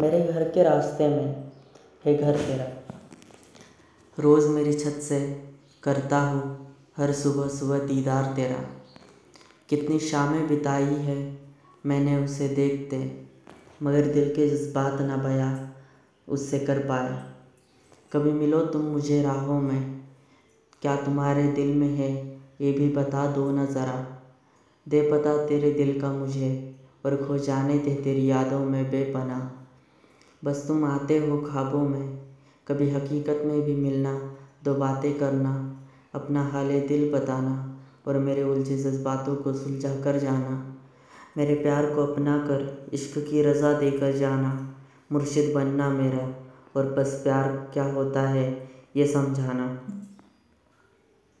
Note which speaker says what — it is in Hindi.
Speaker 1: मेरे घर के रास्ते में, है घर तेरा। रोज़ मेरी छत से करता हूँ हर सुबह सुबह दीदार तेरा। कितनी शामें बिताई है मैंने उसे देखते, मगर दिल के जज्बात ना बयां उससे कर पाया कभी मिलो तुम मुझे राहों में, क्या तुम्हारे दिल में है ये भी बता दो ना ज़रा। दे पता तेरे दिल का मुझे, और खो जाने दे तेरी यादों में बेपनाह। बस तुम आते हो ख्वाबों में। कभी हकीकत में भी मिलना, दो बातें करना, अपना हाल दिल बताना और मेरे उलझे जज्बातों को सुलझा कर जाना। मेरे प्यार को अपना कर, इश्क की रज़ा देकर जाना। मुर्शिद बनना मेरा और बस प्यार क्या होता है ये समझाना।